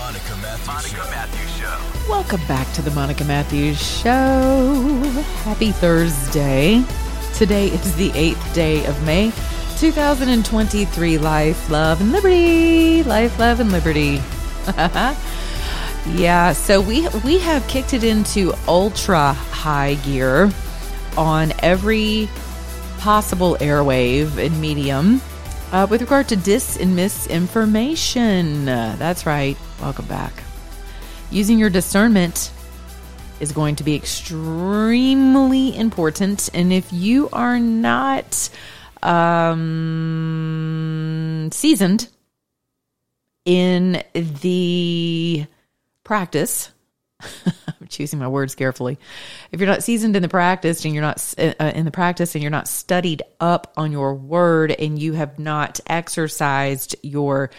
The Monica Matthews Monica Matthews Show. Welcome back to the Monica Matthews Show. Happy Thursday. Today is the 8th day of May, 2023. Life, love, and liberty. Life, love, and liberty. yeah, so we we have kicked it into ultra high gear on every possible airwave and medium uh, with regard to dis and misinformation. Uh, that's right. Welcome back. Using your discernment is going to be extremely important. And if you are not um, seasoned in the practice, I'm choosing my words carefully. If you're not seasoned in the practice and you're not uh, in the practice and you're not studied up on your word and you have not exercised your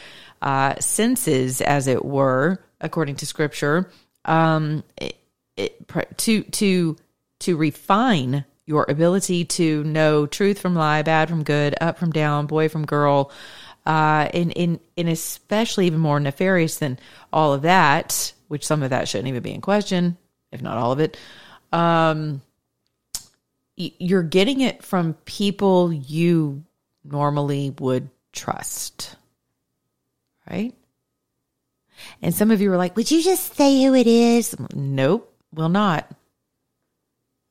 uh, senses, as it were, according to Scripture, um, it, it, to to to refine your ability to know truth from lie, bad from good, up from down, boy from girl, uh, and, and, and especially even more nefarious than all of that, which some of that shouldn't even be in question, if not all of it. Um, you're getting it from people you normally would trust, right? And some of you were like, would you just say who it is? Nope, will not.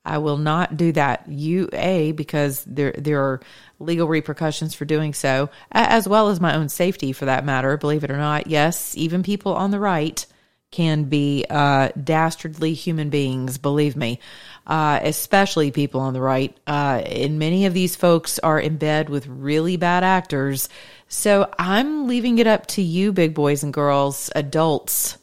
I will not do that. You a because there there are legal repercussions for doing so, as well as my own safety for that matter. Believe it or not, yes, even people on the right can be uh, dastardly human beings. Believe me, uh, especially people on the right. Uh, and many of these folks are in bed with really bad actors. So I'm leaving it up to you, big boys and girls, adults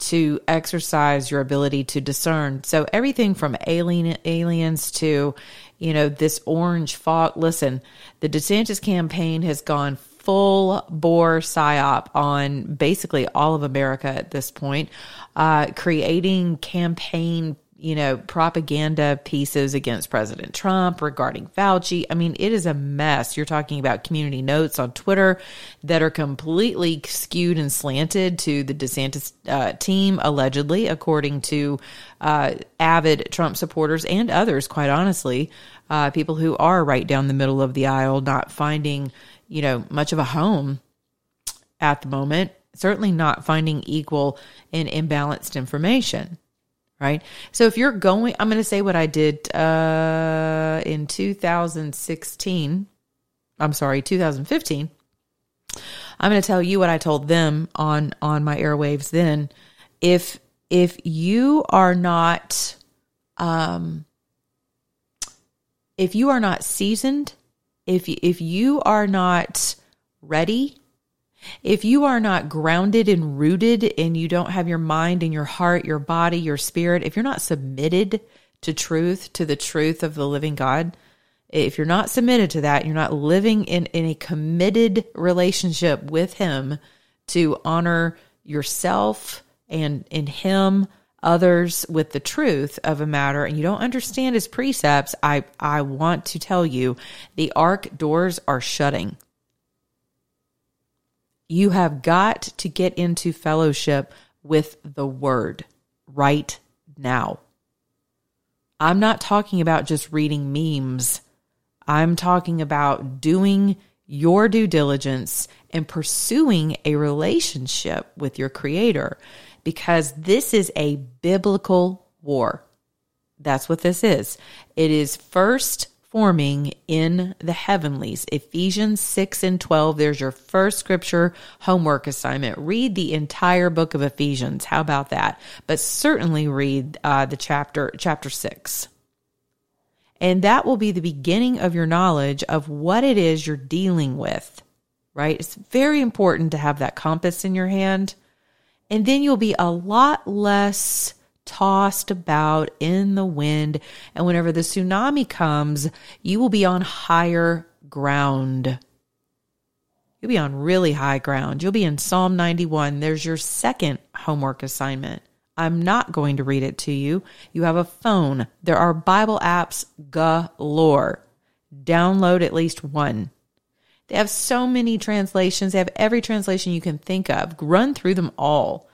to exercise your ability to discern. So everything from alien aliens to, you know, this orange fog. Listen, the DeSantis campaign has gone full bore psyop on basically all of America at this point, uh, creating campaign you know, propaganda pieces against President Trump regarding Fauci. I mean, it is a mess. You're talking about community notes on Twitter that are completely skewed and slanted to the DeSantis uh, team, allegedly, according to uh, avid Trump supporters and others, quite honestly, uh, people who are right down the middle of the aisle, not finding, you know, much of a home at the moment, certainly not finding equal and imbalanced information right? So if you're going, I'm going to say what I did uh, in 2016. I'm sorry, 2015. I'm going to tell you what I told them on on my airwaves then. If if you are not um if you are not seasoned, if if you are not ready if you are not grounded and rooted and you don't have your mind and your heart, your body, your spirit, if you're not submitted to truth, to the truth of the living God, if you're not submitted to that, you're not living in, in a committed relationship with Him to honor yourself and in Him, others with the truth of a matter, and you don't understand His precepts, I, I want to tell you the ark doors are shutting. You have got to get into fellowship with the word right now. I'm not talking about just reading memes. I'm talking about doing your due diligence and pursuing a relationship with your creator because this is a biblical war. That's what this is. It is first forming in the heavenlies. Ephesians 6 and 12. There's your first scripture homework assignment. Read the entire book of Ephesians. How about that? But certainly read uh, the chapter, chapter 6. And that will be the beginning of your knowledge of what it is you're dealing with, right? It's very important to have that compass in your hand And then you'll be a lot less tossed about in the wind. And whenever the tsunami comes, you will be on higher ground. You'll be on really high ground. You'll be in Psalm 91. There's your second homework assignment. I'm not going to read it to you. You have a phone. There are Bible apps galore. Download at least one. They have so many translations. They have every translation you can think of. Run through them all.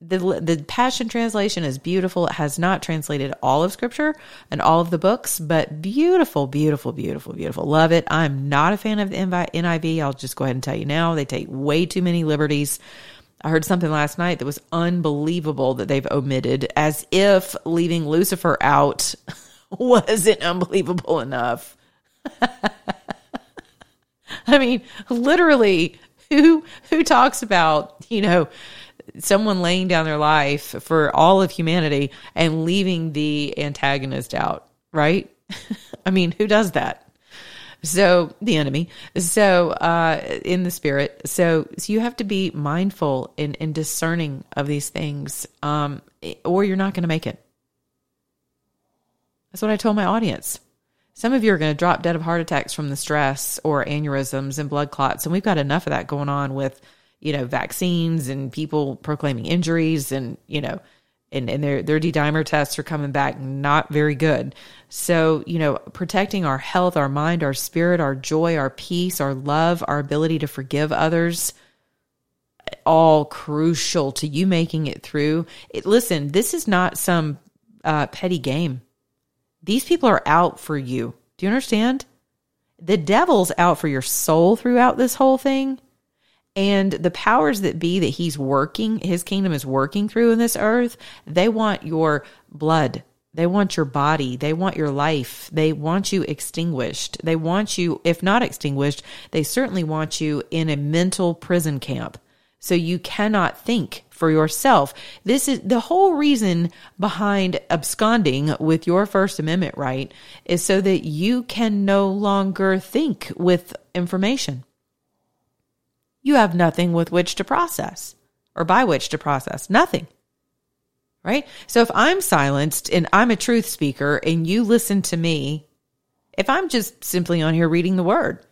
The, the Passion Translation is beautiful. It has not translated all of Scripture and all of the books, but beautiful, beautiful, beautiful, beautiful. Love it. I'm not a fan of the NIV. I'll just go ahead and tell you now. They take way too many liberties. I heard something last night that was unbelievable that they've omitted, as if leaving Lucifer out wasn't unbelievable enough. I mean, literally, who who talks about, you know, someone laying down their life for all of humanity and leaving the antagonist out, right? I mean, who does that? So the enemy. So uh, in the spirit. So so you have to be mindful and, and discerning of these things, um, or you're not going to make it. That's what I told my audience. Some of you are going to drop dead of heart attacks from the stress or aneurysms and blood clots. And we've got enough of that going on with, you know, vaccines and people proclaiming injuries and, you know, and, and their, their D-dimer tests are coming back not very good. So, you know, protecting our health, our mind, our spirit, our joy, our peace, our love, our ability to forgive others, all crucial to you making it through. It, listen, this is not some uh, petty game. These people are out for you. Do you understand? The devil's out for your soul throughout this whole thing. And the powers that be that he's working, his kingdom is working through in this earth, they want your blood. They want your body. They want your life. They want you extinguished. They want you, if not extinguished, they certainly want you in a mental prison camp. So you cannot think for yourself. This is the whole reason behind absconding with your First Amendment right is so that you can no longer think with information. You have nothing with which to process or by which to process. Nothing. Right? So if I'm silenced and I'm a truth speaker and you listen to me, if I'm just simply on here reading the word,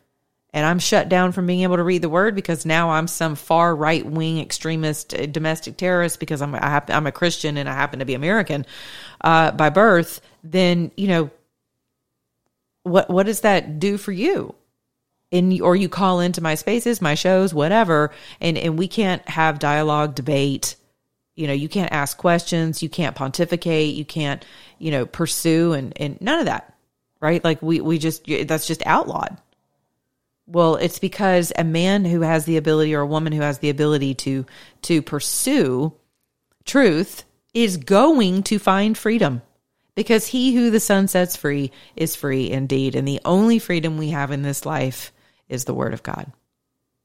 and I'm shut down from being able to read the word because now I'm some far right wing extremist uh, domestic terrorist because I'm I am a Christian and I happen to be American uh, by birth, then you know what what does that do for you? And or you call into my spaces, my shows, whatever, and and we can't have dialogue, debate. You know, you can't ask questions, you can't pontificate, you can't you know pursue, and and none of that, right? Like we we just that's just outlawed well, it's because a man who has the ability or a woman who has the ability to to pursue truth is going to find freedom. Because he who the Son sets free is free indeed. And the only freedom we have in this life is the word of God.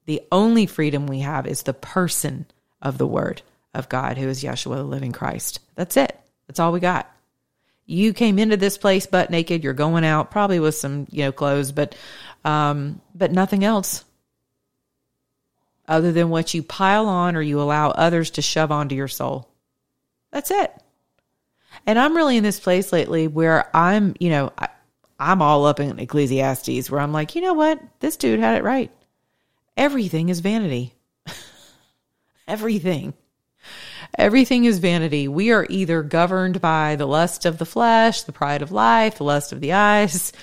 The only freedom we have is the person of the word of God, who is Yeshua, the living Christ. That's it. That's all we got. You came into this place butt naked. You're going out probably with some, you know, clothes, but um, but nothing else other than what you pile on or you allow others to shove onto your soul. That's it. And I'm really in this place lately where I'm, you know, I, I'm all up in Ecclesiastes where I'm like, you know what? This dude had it right. Everything is vanity. Everything. Everything is vanity. We are either governed by the lust of the flesh, the pride of life, the lust of the eyes,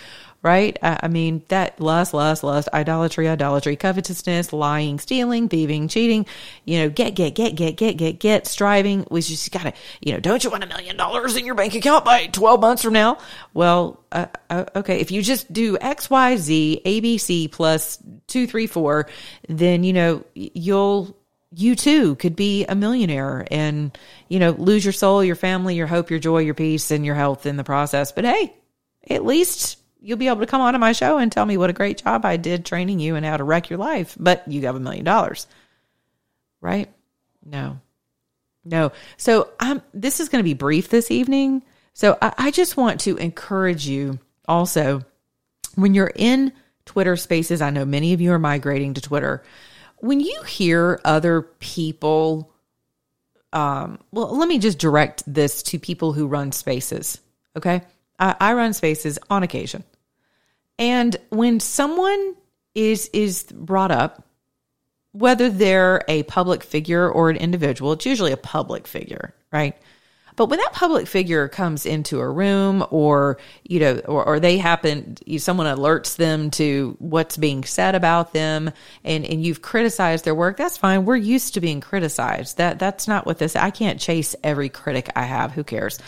right? I mean, that lust, lust, lust, idolatry, idolatry, covetousness, lying, stealing, thieving, cheating, you know, get, get, get, get, get, get, get, striving. We just gotta, you know, don't you want a million dollars in your bank account by 12 months from now? Well, uh, uh, okay, if you just do X, Y, Z, ABC plus two, three, four, then, you know, you'll, you too could be a millionaire and, you know, lose your soul, your family, your hope, your joy, your peace, and your health in the process. But hey, at least you'll be able to come onto my show and tell me what a great job I did training you and how to wreck your life, but you have a million dollars. Right? No. No. So I'm this is going to be brief this evening. So I, I just want to encourage you also when you're in Twitter spaces, I know many of you are migrating to Twitter. When you hear other people um, well, let me just direct this to people who run spaces. Okay. I, I run spaces on occasion. And when someone is is brought up, whether they're a public figure or an individual, it's usually a public figure, right? But when that public figure comes into a room or, you know, or, or they happen, someone alerts them to what's being said about them and, and you've criticized their work, that's fine. We're used to being criticized. That, that's not what this, I can't chase every critic I have. Who cares?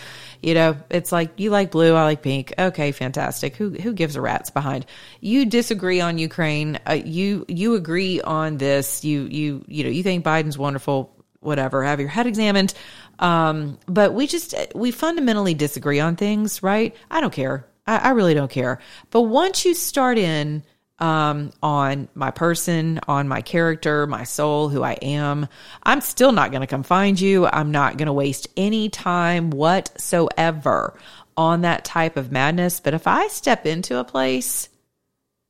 You know, it's like you like blue, I like pink. Okay, fantastic. Who who gives a rat's behind? You disagree on Ukraine. Uh, you you agree on this. You you you know you think Biden's wonderful. Whatever. Have your head examined. Um, but we just we fundamentally disagree on things, right? I don't care. I, I really don't care. But once you start in um, on my person, on my character, my soul, who I am. I'm still not going to come find you. I'm not going to waste any time whatsoever on that type of madness. But if I step into a place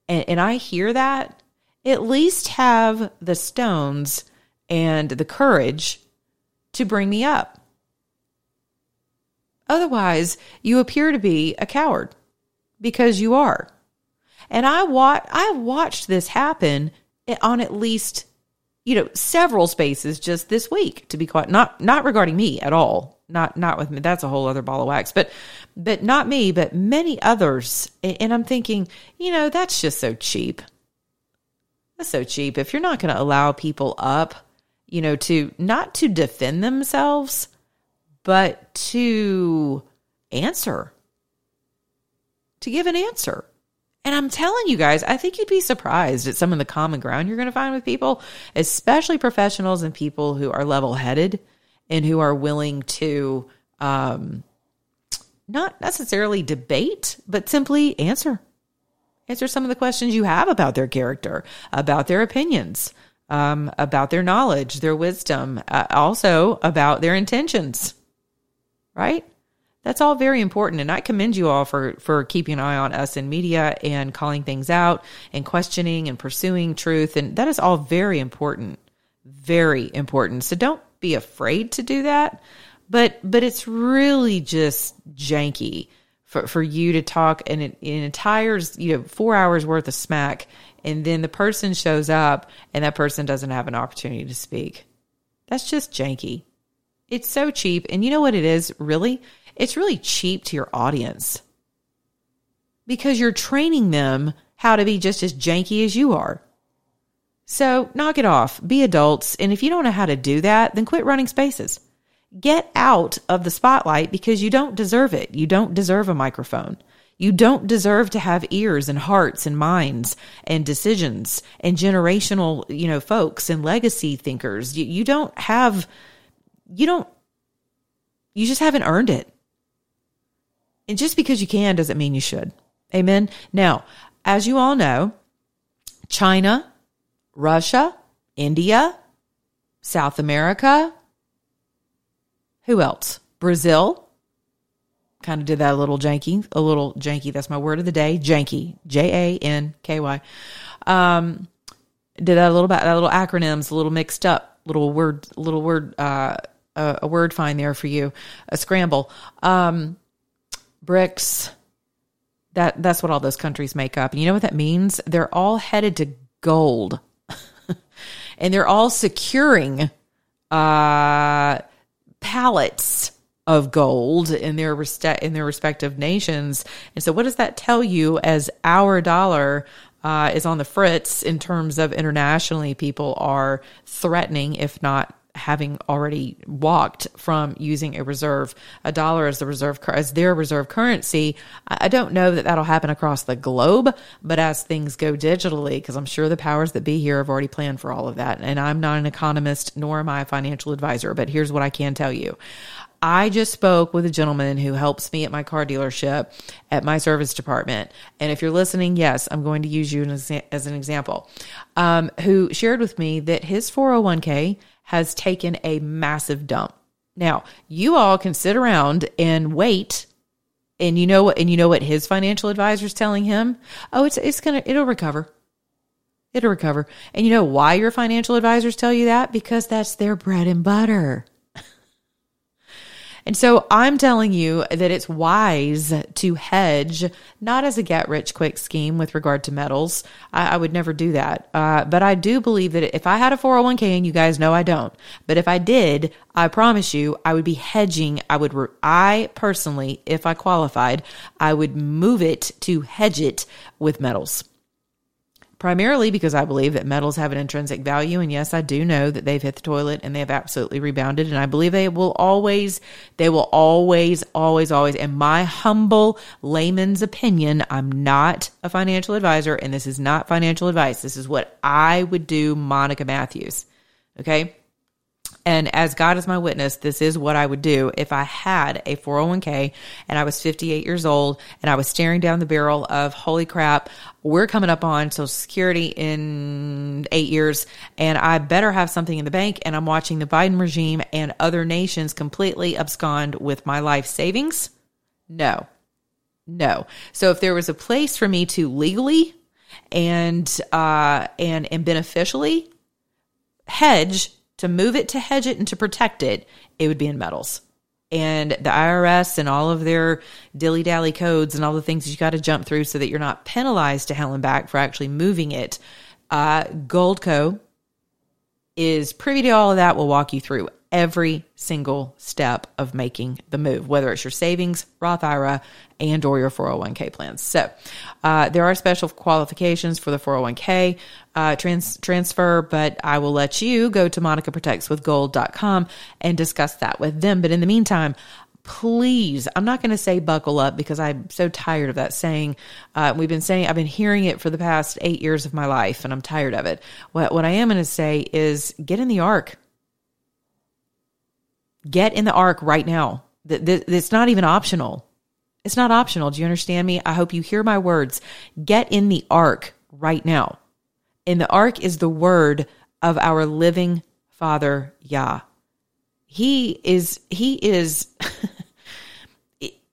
and, and I hear that, at least have the stones and the courage to bring me up. Otherwise, you appear to be a coward because you are. And I wa- I watched this happen on at least you know several spaces just this week to be quite not not regarding me at all. Not not with me. That's a whole other ball of wax. But but not me but many others. And i'm thinking you know that's just so cheap. That's so cheap. If you're not going to allow people up you know to not to defend themselves but to answer to give an answer and I'm telling you guys, I think you'd be surprised at some of the common ground you're going to find with people, especially professionals and people who are level headed and who are willing to um, not necessarily debate, but simply answer. Answer some of the questions you have about their character, about their opinions, um, about their knowledge, their wisdom, uh, also about their intentions. Right? That's all very important. And I commend you all for, for keeping an eye on us in media and calling things out and questioning and pursuing truth. And that is all very important. Very important. So don't be afraid to do that. But, but it's really just janky for, for you to talk an, in entire, you know, four hours worth of smack. And then the person shows up and that person doesn't have an opportunity to speak. That's just janky. It's so cheap. And you know what it is, really? it's really cheap to your audience because you're training them how to be just as janky as you are. So knock it off, be adults. And if you don't know how to do that, then quit running spaces. Get out of the spotlight because you don't deserve it. You don't deserve a microphone. You don't deserve to have ears and hearts and minds and decisions and generational, you know, folks and legacy thinkers. You, you don't have, you don't, you just haven't earned it. And just because you can doesn't mean you should. Amen. Now, as you all know, China, Russia, India, South America, who else? Brazil. Kind of did that a little janky, a little janky. That's my word of the day. Janky. J A N K Y. Um, did that a little bit, that little acronyms, a little mixed up, little word, little word, uh, a, a word find there for you, a scramble. Um, BRICS. That that's what all those countries make up. And you know what that means? They're all headed to gold. and they're all securing uh pallets of gold in their reste- in their respective nations. And so what does that tell you as our dollar uh, is on the fritz in terms of internationally people are threatening, if not having already walked from using a reserve, a dollar as the reserve as their reserve currency. I don't know that that'll happen across the globe, but as things go digitally, because I'm sure the powers that be here have already planned for all of that. And I'm not an economist, nor am I a financial advisor, but here's what I can tell you. I just spoke with a gentleman who helps me at my car dealership at my service department. And if you're listening, yes, I'm going to use you as, an example, um, who shared with me that his 401k has taken a massive dump. Now, you all can sit around and wait and you know what and you know what his financial advisor is telling him? Oh, it's it's to it'll recover. It'll recover. And you know why your financial advisors tell you that? Because that's their bread and butter. And so I'm telling you that it's wise to hedge, not as a get rich quick scheme with regard to metals. I, I would never do that. Uh, but I do believe that if I had a 401k, and you guys know I don't, but if I did, I promise you, I would be hedging. I would, re- I personally, if I qualified, I would move it to hedge it with metals primarily because I believe that metals have an intrinsic value. And yes, I do know that they've hit the toilet and they have absolutely rebounded. And I believe they will always, they will always, always, always, in my humble layman's opinion, I'm not a financial advisor and this is not financial advice. This is what I would do, Monica Matthews. Okay. And as God is my witness, this is what I would do if I had a 401k and I was 58 years old and I was staring down the barrel of holy crap, we're coming up on Social Security in eight years and I better have something in the bank. And I'm watching the Biden regime and other nations completely abscond with my life savings. No, no. So if there was a place for me to legally and, uh, and, and beneficially hedge to move it, to hedge it, and to protect it, it would be in metals. And the IRS and all of their dilly dally codes and all the things you got to jump through so that you're not penalized to hell and back for actually moving it. Uh, Goldco is privy to all of that. We'll walk you through every single step of making the move, whether it's your savings, Roth IRA, and or your 401k plans. So uh, there are special qualifications for the 401k uh, trans- transfer, but I will let you go to monicaprotectswithgold.com and discuss that with them. But in the meantime, please, I'm not going to say buckle up because I'm so tired of that saying. Uh, we've been saying, I've been hearing it for the past eight years of my life and I'm tired of it. What, what I am going to say is get in the ark Get in the ark right now. It's not even optional. It's not optional. Do you understand me? I hope you hear my words. Get in the ark right now. And the ark is the word of our living Father Yah. He is, he is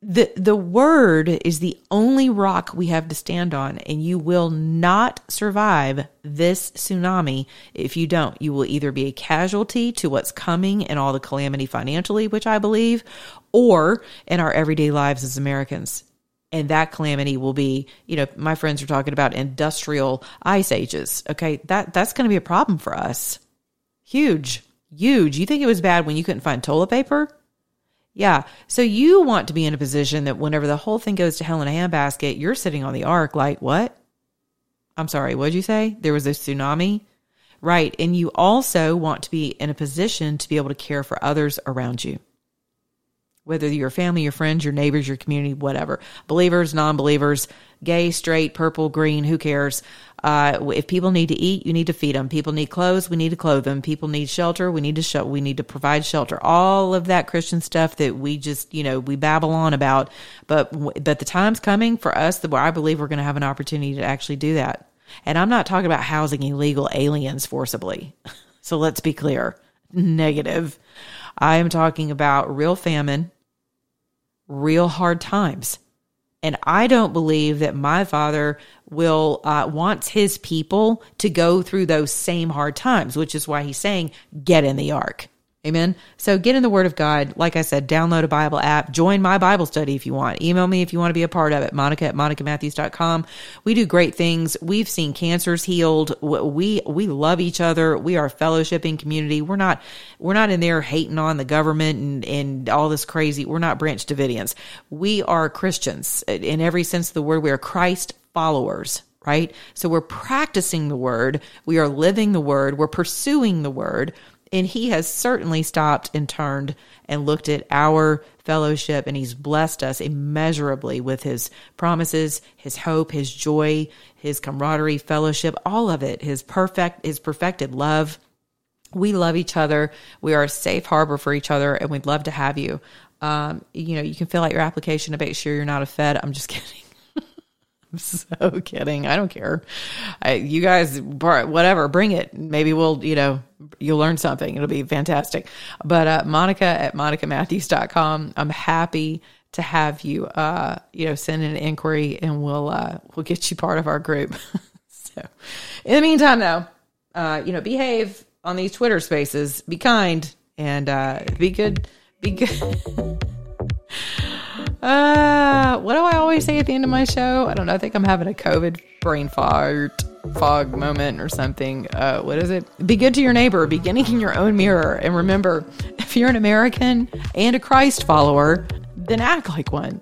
the the word is the only rock we have to stand on and you will not survive this tsunami if you don't. You will either be a casualty to what's coming and all the calamity financially which i believe or in our everyday lives as americans. And that calamity will be you know my friends are talking about industrial ice ages okay? That that's going to be a problem for us. Huge huge. You think it was bad when you couldn't find toilet paper yeah. So you want to be in a position that whenever the whole thing goes to hell in a handbasket, you're sitting on the ark like, what? I'm sorry, what'd you say? There was a tsunami? Right. And you also want to be in a position to be able to care for others around you whether your family, your friends, your neighbors, your community, whatever, believers, non believers, gay, straight, purple, green, who cares? Uh, if people need to eat, you need to feed them. People need clothes, we need to clothe them. People need shelter, we need to we need to provide shelter. All of that Christian stuff that we just, you know, we babble on about. But, but the time's coming for us that where I believe we're going to have an opportunity to actually do that. And I'm not talking about housing illegal aliens forcibly. so let's be clear. Negative. I am talking about real famine real hard times. And I don't believe that my father will uh, wants his people to go through those same hard times, which is why he's saying, get in the ark. Amen. So get in the Word of God. Like I said, download a Bible app. Join my Bible study if you want. Email me if you want to be a part of it. Monica at monicamatthews.com. We do great things. We've seen cancers healed. We we love each other. We are a fellowshipping community. We're not we're not in there hating on the government and, and all this crazy. We're not Branch Davidians. We are Christians in every sense of the word. We are Christ followers right? So we're practicing the word. We are living the word. We're pursuing the word. And he has certainly stopped and turned and looked at our fellowship and he's blessed us immeasurably with his promises, his hope, his joy, his camaraderie, fellowship, all of it, his perfect, his perfected love. We love each other. We are a safe harbor for each other and we'd love to have you. Um, you know, you can fill out your application to make sure you're not a Fed. I'm just kidding. So kidding. I don't care. I, you guys, whatever, bring it. Maybe we'll, you know, you'll learn something. It'll be fantastic. But uh, Monica at monicamatthews.com. I'm happy to have you, uh, you know, send an inquiry and we'll, uh, we'll get you part of our group. so in the meantime, though, uh, you know, behave on these Twitter spaces, be kind and, uh, be good Be good. uh, what do I always say at the end of my show? I don't know. I think I'm having a COVID brain fog fog moment or something. Uh, what is it? Be good to your neighbor. Beginning in your own mirror. And remember, if you're an American and a Christ follower, then act like one.